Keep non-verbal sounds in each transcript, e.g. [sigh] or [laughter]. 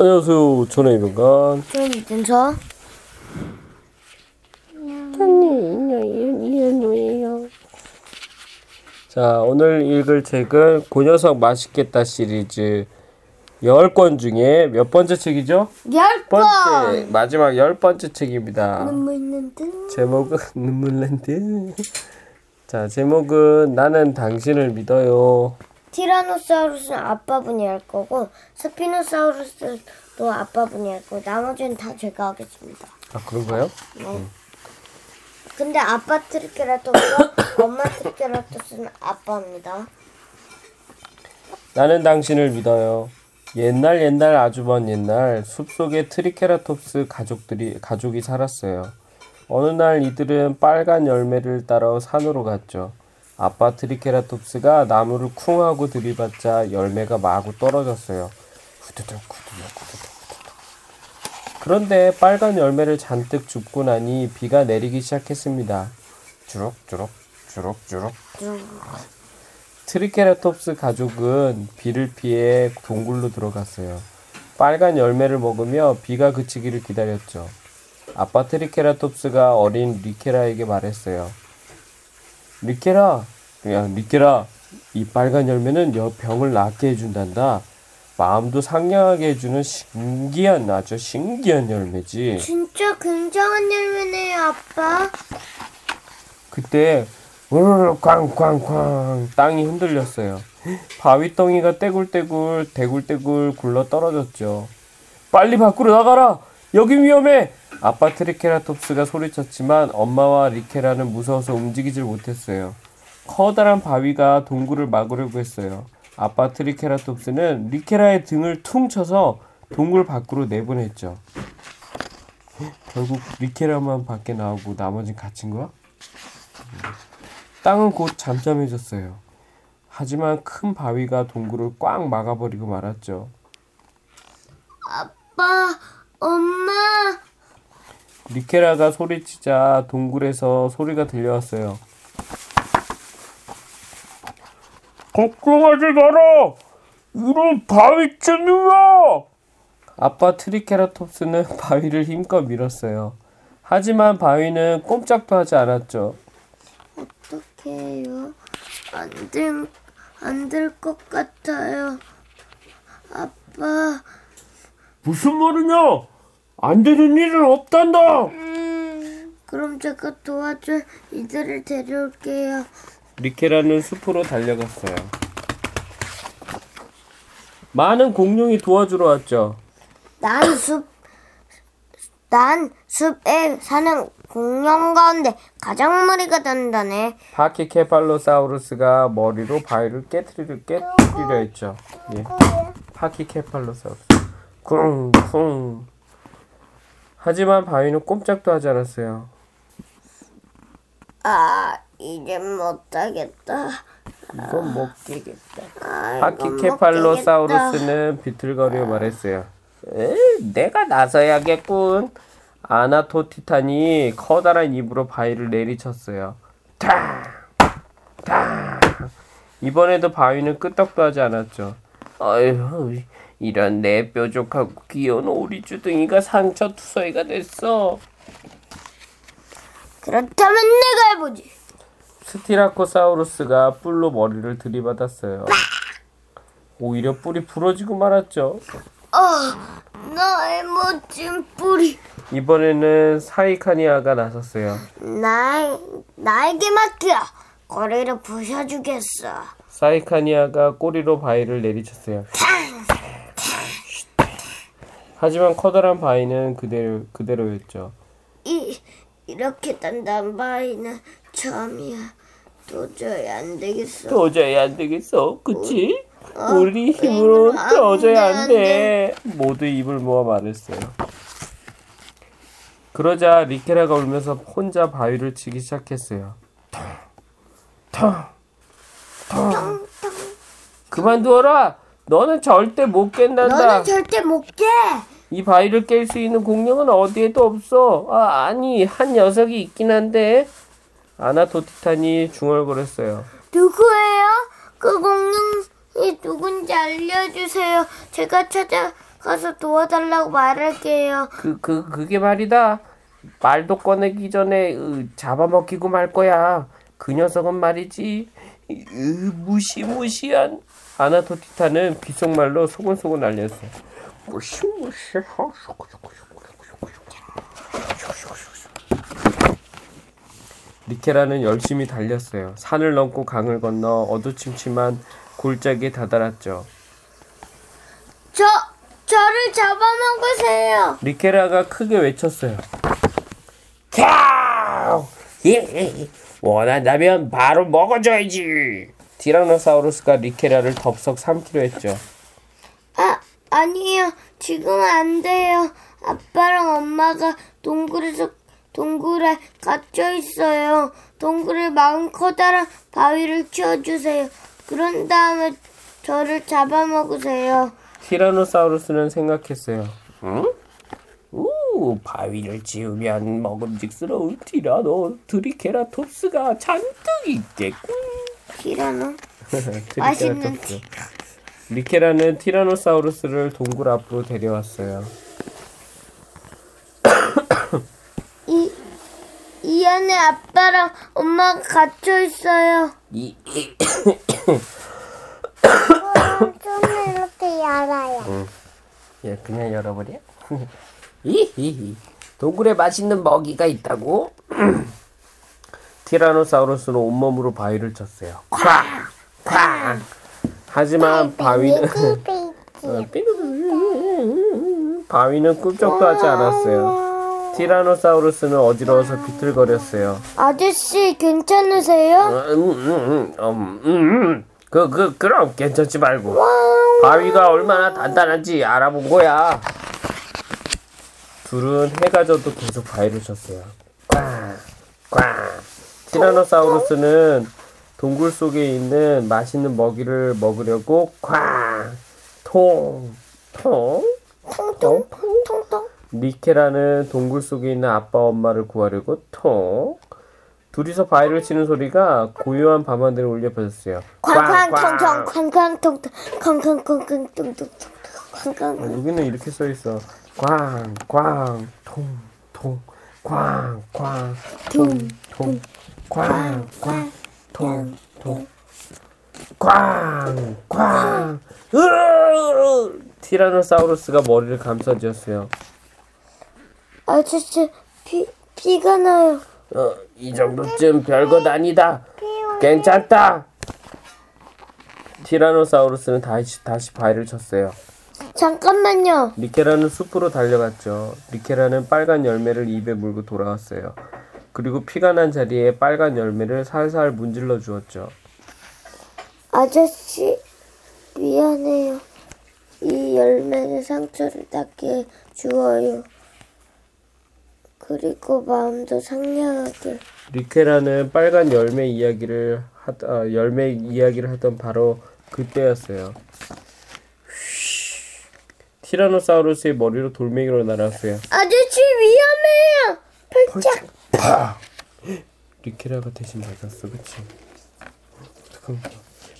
안녕하세요. 전화 이병관. 좀 이준서. 자, 오늘 읽을 책은 그 녀석 맛있겠다 시리즈 10권 중에 몇 번째 책이죠? 열 번째, 마지막 열 번째 책입니다. 눈물 있는 듯. 제목은 [laughs] 눈물랜드. 자, 제목은 나는 당신을 믿어요. 티라노사우루스는 아빠 분이 할 거고 스피노사우루스도 아빠 분이 할 거고 나머지는 다 제가 하겠습니다. 아, 그런가요? 네. 근데 아빠 트리케라톱스, [coughs] 엄마 트리케라톱스는 아빠입니다. 나는 당신을 믿어요. 옛날 옛날 아주 먼 옛날 숲속에 트리케라톱스 가족들이 가족이 살았어요. 어느 날 이들은 빨간 열매를 따러 산으로 갔죠. 아빠 트리케라톱스가 나무를 쿵 하고 들이받자 열매가 마구 떨어졌어요. 그런데 빨간 열매를 잔뜩 줍고 나니 비가 내리기 시작했습니다. 주룩 주룩 주룩 주룩 트리케라톱스 가족은 비를 피해 동굴로 들어갔어요. 빨간 열매를 먹으며 비가 그치기를 기다렸죠. 아빠 트리케라톱스가 어린 리케라에게 말했어요. 리케라, 야 리케라, 이 빨간 열매는 여 병을 낫게 해준단다. 마음도 상냥하게 해주는 신기한 아주 신기한 열매지. 진짜 굉장한 열매네요, 아빠. 그때 우르르 쾅쾅쾅 땅이 흔들렸어요. 바위덩이가 떼굴떼굴 대굴대굴 굴러 떨어졌죠. 빨리 밖으로 나가라. 여기 위험해. 아빠 트리케라톱스가 소리쳤지만 엄마와 리케라는 무서워서 움직이질 못했어요. 커다란 바위가 동굴을 막으려고 했어요. 아빠 트리케라톱스는 리케라의 등을 퉁 쳐서 동굴 밖으로 내보냈죠. 결국 리케라만 밖에 나오고 나머진 갇힌 거야? 땅은 곧 잠잠해졌어요. 하지만 큰 바위가 동굴을 꽉 막아버리고 말았죠. 아빠, 엄마. 리케라가 소리치자 동굴에서 소리가 들려왔어요. 걱정하지 마라! 이런 바위쯤이야! 아빠 트리케라톱스는 [laughs] 바위를 힘껏 밀었어요. 하지만 바위는 꼼짝도 하지 않았죠. 어떻게 해요? 안 될, 안될 것 같아요. 아빠. 무슨 말이냐? 안 되는 일은 없단다! 음, 그럼 제가 도와줄 이들을 데려올게요. 리케라는 숲으로 달려갔어요. 많은 공룡이 도와주러 왔죠. 난 숲, 난 숲에 사는 공룡 가운데 가장 머리가 단단해. 파키케팔로사우루스가 머리로 바위를 깨트리려, 깨트리려 했죠. 예. 파키케팔로사우루스. 쿵쿵. 하지만 바위는 꼼짝도 하지 않았어요. 아, 이젠 못하겠다. 이건 못 깨겠다. 아, 이건 파키케팔로사우루스는 비틀거리며 말했어요. 에, 내가 나서야겠군. 아나토티탄이 커다란 입으로 바위를 내리쳤어요. 탕! 탕! 이번에도 바위는 끄떡도 하지 않았죠. 어휴, 이런 내 뾰족하고 귀여운 오리 주둥이가 상처투성이가 됐어. 그렇다면 내가 해보지. 스티라코사우루스가 뿔로 머리를 들이받았어요. 오히려 뿔이 부러지고 말았죠. 어, 나의 멋진 뿌리. 이번에는 사이카니아가 나섰어요. 나, 나에게 맡겨. 거리를 부셔주겠어. 사이카니아가 꼬리로 바위를 내리쳤어요. 하지만 커다란 바위는 그대로 그대로였죠. 이, 이렇게 단단한 바위는 처음이야. 도저히 안 되겠어. 도저히 안 되겠어, 그치? 어, 우리 힘으로 도저히 안안 돼. 모두 입을 모아 말했어요. 그러자 리케라가 울면서 혼자 바위를 치기 시작했어요. 텅, 텅, 텅. 그만두어라. 너는 절대 못 깬단다. 너는 절대 못 깨. 이 바위를 깰 수 있는 공룡은 어디에도 없어. 아, 아니, 한 녀석이 있긴 한데. 아나토티탄이 중얼거렸어요. 누구예요? 그 공룡이 누군지 알려주세요. 제가 찾아 가서 도와달라고 말할게요. 그, 그, 그게 말이다. 말도 꺼내기 전에 으, 잡아먹히고 말 거야. 그 녀석은 말이지. 으, 무시무시한. 아나토티타는 귓속말로 소곤소곤 알렸어. 무시무시한. 리케라는 열심히 달렸어요. 산을 넘고 강을 건너 어두침침한 골짜기에 다다랐죠. 저, 저를 잡아먹으세요. 리케라가 크게 외쳤어요. 캬! 원한다면 바로 먹어줘야지. 티라노사우루스가 리케라를 덥석 삼키려 했죠. 아, 아니에요. 지금은 안 돼요. 아빠랑 엄마가 동굴에서 동굴에 갇혀 있어요. 동굴을 막은 커다란 바위를 치워주세요. 그런 다음에 저를 잡아먹으세요. 티라노사우루스는 생각했어요. 응? 우, 바위를 치우면 먹음직스러운 티라노 트리케라톱스가 잔뜩 있겠군. 티라노? [laughs] 맛있는 트리케라톱스. 리케라는 티라노사우루스를 동굴 앞으로 데려왔어요. 이, 이 안에 아빠랑 엄마가 갇혀 있어요. 이, 이좀 이렇게 열어요. 예, 그냥 열어버려. [laughs] 이히히. 동굴에 맛있는 먹이가 있다고? 티라노사우루스는 온몸으로 바위를 쳤어요. 쾅! 쾅! 하지만 바위는 [laughs] 어. 바위는 꿈쩍도 하지 않았어요. 티라노사우루스는 어지러워서 비틀거렸어요. 아저씨 괜찮으세요? 음, 음, 음, 음, 음. 그, 그, 그럼 괜찮지 말고. 바위가 얼마나 단단한지 알아본 거야. 둘은 해가 져도 계속 바위를 쳤어요. 꽝, 꽝. 티라노사우루스는 동굴 속에 있는 맛있는 먹이를 먹으려고 꽝, 통, 통, 통통 통통. 니케라는 동굴 속에 있는 아빠 엄마를 구하려고 통. 둘이서 바위를 치는 소리가 고요한 밤하늘에 울려 퍼졌어요. 쾅쾅 통통 쾅쾅 통통 쾅쾅 쾅쾅 통통 쾅쾅 여기는 이렇게 써 있어. 꽝, 꽝, 통, 통, 꽝, 꽝, 통, 통, 꽝, 꽝, 통, 통, 꽝, 꽝. 으! 티라노사우루스가 머리를 감싸쥐었어요. 아저씨 피 피가 나요. 어, 이 정도쯤 별것 아니다. 괜찮다. 티라노사우루스는 다시 다시 바위를 쳤어요. 잠깐만요. 리케라는 숲으로 달려갔죠. 리케라는 빨간 열매를 입에 물고 돌아왔어요. 그리고 피가 난 자리에 빨간 열매를 살살 문질러 주었죠. 아저씨 미안해요. 이 열매는 상처를 낫게 주어요. 그리고 마음도 상냥하게. 리케라는 빨간 열매 이야기를 하다 아, 열매 이야기를 하던 바로 그때였어요. 티라노사우루스의 머리로 돌멩이로 날았어요. 아저씨 위험해요. 펄짝. 리케라가 대신 맞았어, 그치?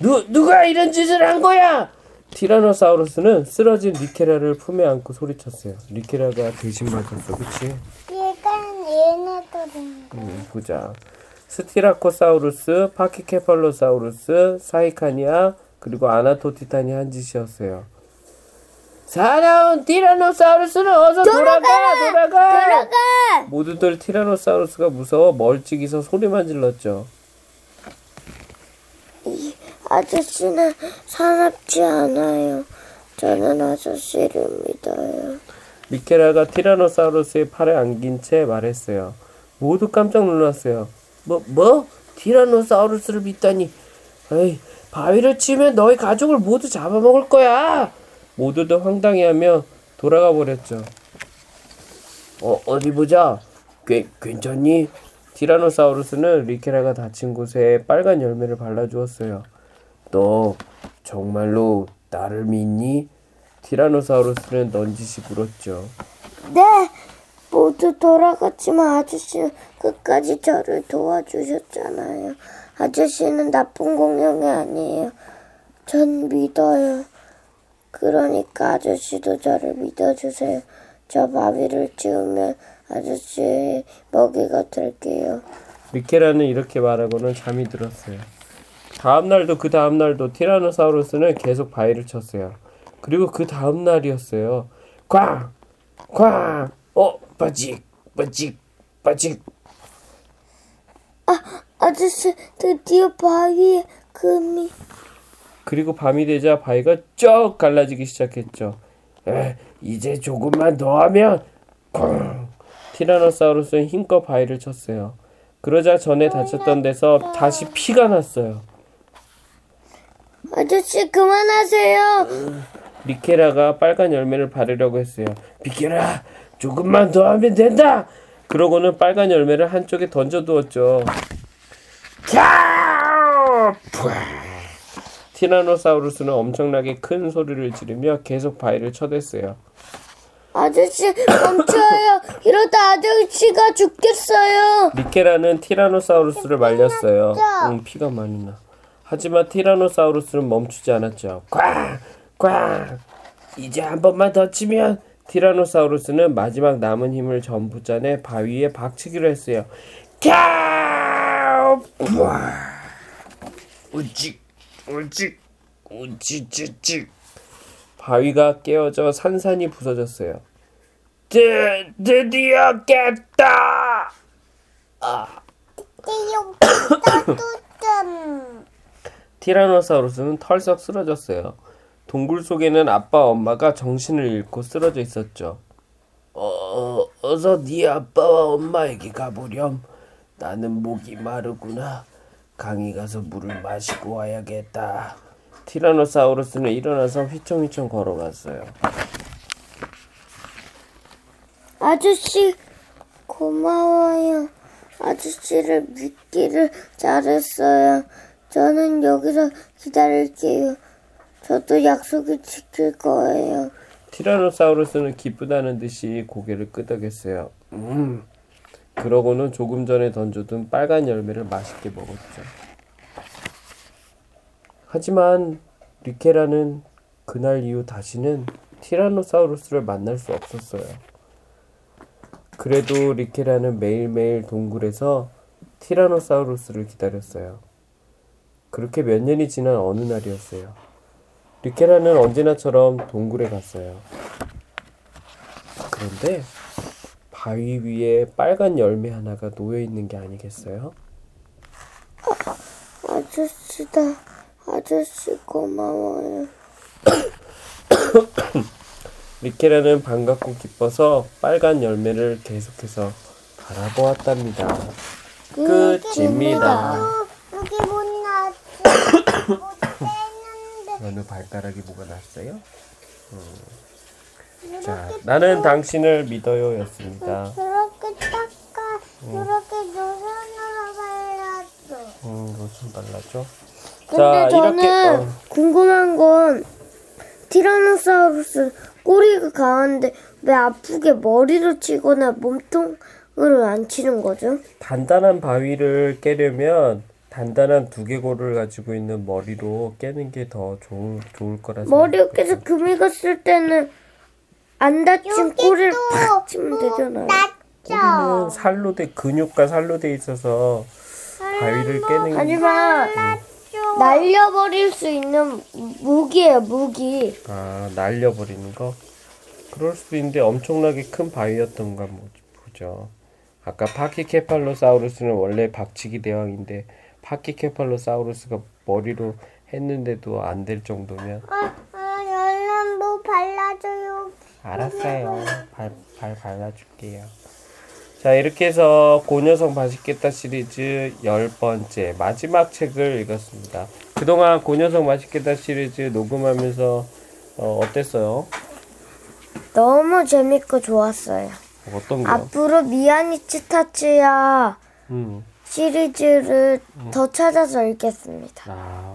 누 누가 이런 짓을 한 거야? 티라노사우루스는 쓰러진 리케라를 품에 안고 소리쳤어요. 리케라가 대신 맞았어, 그치? 얘가 얘네들은. 음, 보자. 스티라코사우루스, 파키케팔로사우루스, 사이카니아, 그리고 아나토티탄이 한 짓이었어요. 사나운 티라노사우루스는 어서 돌아가, 돌아가! 들어가. 모두들 티라노사우루스가 무서워 멀찍이서 소리만 질렀죠. 이 아저씨는 사납지 않아요. 저는 아저씨를 믿어요. 리케라가 티라노사우루스의 팔에 안긴 채 말했어요. 모두 깜짝 놀랐어요. 뭐, 뭐? 티라노사우루스를 믿다니. 에이, 바위를 치면 너희 가족을 모두 잡아먹을 거야. 모두들 황당해하며 돌아가 버렸죠. 어, 어디 보자. 괜, 괜찮니? 티라노사우루스는 리케라가 다친 곳에 빨간 열매를 발라주었어요. 너 정말로 나를 믿니? 티라노사우루스는 넌지시 물었죠. 네, 모두 돌아갔지만 아저씨는 끝까지 저를 도와주셨잖아요. 아저씨는 나쁜 공룡이 아니에요. 전 믿어요. 그러니까 아저씨도 저를 믿어주세요. 저 바위를 치우면 아저씨의 먹이가 될게요. 미케라는 이렇게 말하고는 잠이 들었어요. 다음 날도 그 다음 날도 티라노사우루스는 계속 바위를 쳤어요. 그리고 그 다음 날이었어요. 꽝! 꽝! 어, 빠직! 빠직! 빠직! 아저씨 드디어 바위에 금이 그리고 밤이 되자 바위가 쩍 갈라지기 시작했죠. 에, 이제 조금만 더 하면 꽝! 티라노사우루스는 힘껏 바위를 쳤어요. 그러자 전에 다쳤던 데서 다시 피가 났어요. 아저씨 그만하세요. 리케라가 빨간 열매를 바르려고 했어요. 비켜라! 조금만 더 하면 된다! 그러고는 빨간 열매를 한쪽에 던져두었죠. 캬! 티라노사우루스는 엄청나게 큰 소리를 지르며 계속 바위를 쳐댔어요. 아저씨 멈춰요. 이러다 아저씨가 죽겠어요. 리케라는 티라노사우루스를 말렸어요. 응, 피가 많이 나. 하지만 티라노사우루스는 멈추지 않았죠. 꽝! 꽝! 이제 한 번만 더 치면 티라노사우루스는 마지막 남은 힘을 전부 짜내 바위에 박치기로 했어요. 캬! 우와! 우직, 우직, 우직직직. 바위가 깨어져 산산이 부서졌어요. 드, 드디어 깼다! 티라노사우루스는 털썩 쓰러졌어요. 동굴 속에는 아빠 엄마가 정신을 잃고 쓰러져 있었죠. 어, 어서 네 아빠와 엄마에게 가보렴. 나는 목이 마르구나. 강에 가서 물을 마시고 와야겠다. 티라노사우루스는 일어나서 휘청휘청 걸어갔어요. 아저씨 고마워요. 아저씨를 믿기를 잘했어요. 저는 여기서 기다릴게요. 저도 약속을 지킬 거예요. 티라노사우루스는 기쁘다는 듯이 고개를 끄덕였어요. 음. 그러고는 조금 전에 던져둔 빨간 열매를 맛있게 먹었죠. 하지만 리케라는 그날 이후 다시는 티라노사우루스를 만날 수 없었어요. 그래도 리케라는 매일매일 동굴에서 티라노사우루스를 기다렸어요. 그렇게 몇 년이 지난 어느 날이었어요. 리케라는 언제나처럼 동굴에 갔어요. 그런데 바위 위에 빨간 열매 하나가 놓여 있는 게 아니겠어요? 아저씨다. 아저씨 고마워요. [coughs] 리케라는 반갑고 기뻐서 빨간 열매를 계속해서 바라보았답니다. 끝입니다. 여기 못 나왔지. 못 뺐는데. [coughs] 어느 발가락이 뭐가 났어요? 음. 자, 나는 당신을 믿어요 였습니다. 그렇게 닦아. 그렇게 노선으로 발랐어. 음, 로션 발라줘. 근데 자, 저는 이렇게 어, 궁금한 건 티라노사우루스 꼬리가 강한데 왜 아프게 머리로 치거나 몸통으로 안 치는 거죠? 단단한 바위를 깨려면 단단한 두개골을 가지고 있는 머리로 깨는 게 더 좋을 좋을 거라 머리에 계속 금이 갔을 때는 안 다친 꼬리를 팍 치면 되잖아요. 우리는 살로 돼 근육과 살로 돼 있어서 바위를 깨는 게 하지만 날려버릴 수 있는 무기예요, 무기. 아, 날려버리는 거? 그럴 수도 있는데 엄청나게 큰 바위였던가 뭐- 보죠. 아까 파키케팔로사우루스는 원래 박치기 대왕인데 파키케팔로사우루스가 머리로 했는데도 안 될 정도면 얼른 뭐 발라줘요. 알았어요. 발, 발 발라줄게요. 자, 이렇게 해서 고녀성 맛있겠다 시리즈 열 번째 마지막 책을 읽었습니다. 그동안 고녀성 맛있겠다 시리즈 녹음하면서 어, 어땠어요? 너무 재밌고 좋았어요. 어떤 거? 앞으로 미야니치 타츠야 음. 시리즈를 더 찾아서 읽겠습니다. 아,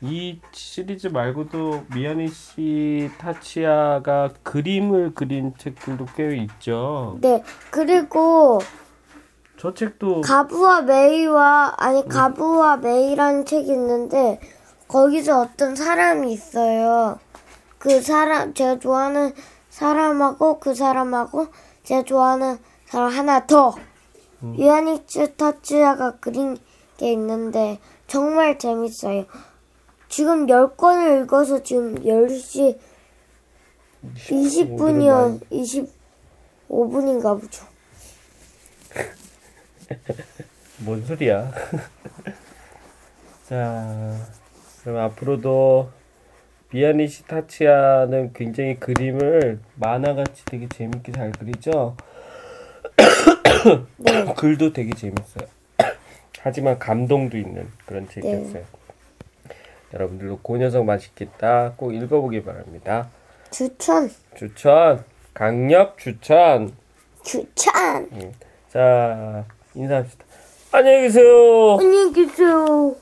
이 시리즈 말고도 미야니 씨 타치야가 그림을 그린 책들도 꽤 있죠. 네, 그리고 저 책도 가부와 메이와 아니 가부와 메이라는 책이 있는데 거기서 어떤 사람이 있어요. 그 사람 제가 좋아하는 사람하고 그 사람하고 제가 좋아하는 사람 하나 더 유아니츠 타츠야가 그린 게 있는데 정말 재밌어요. 지금 10권을 읽어서 지금 10시 20분이요 25분인가 보죠. [laughs] 뭔 소리야? [laughs] 자, 그럼 앞으로도 미야니시 타치야는 굉장히 그림을 만화같이 되게 재밌게 잘 그리죠? [coughs] 네. [coughs] 글도 되게 재밌어요. [coughs] 하지만 감동도 있는 그런 책이었어요. 여러분들도 그 녀석 맛있겠다 꼭 읽어보기 바랍니다. 추천 추천, 강력 추천. 추천 자, 인사합시다. 안녕히 계세요. 안녕히 계세요.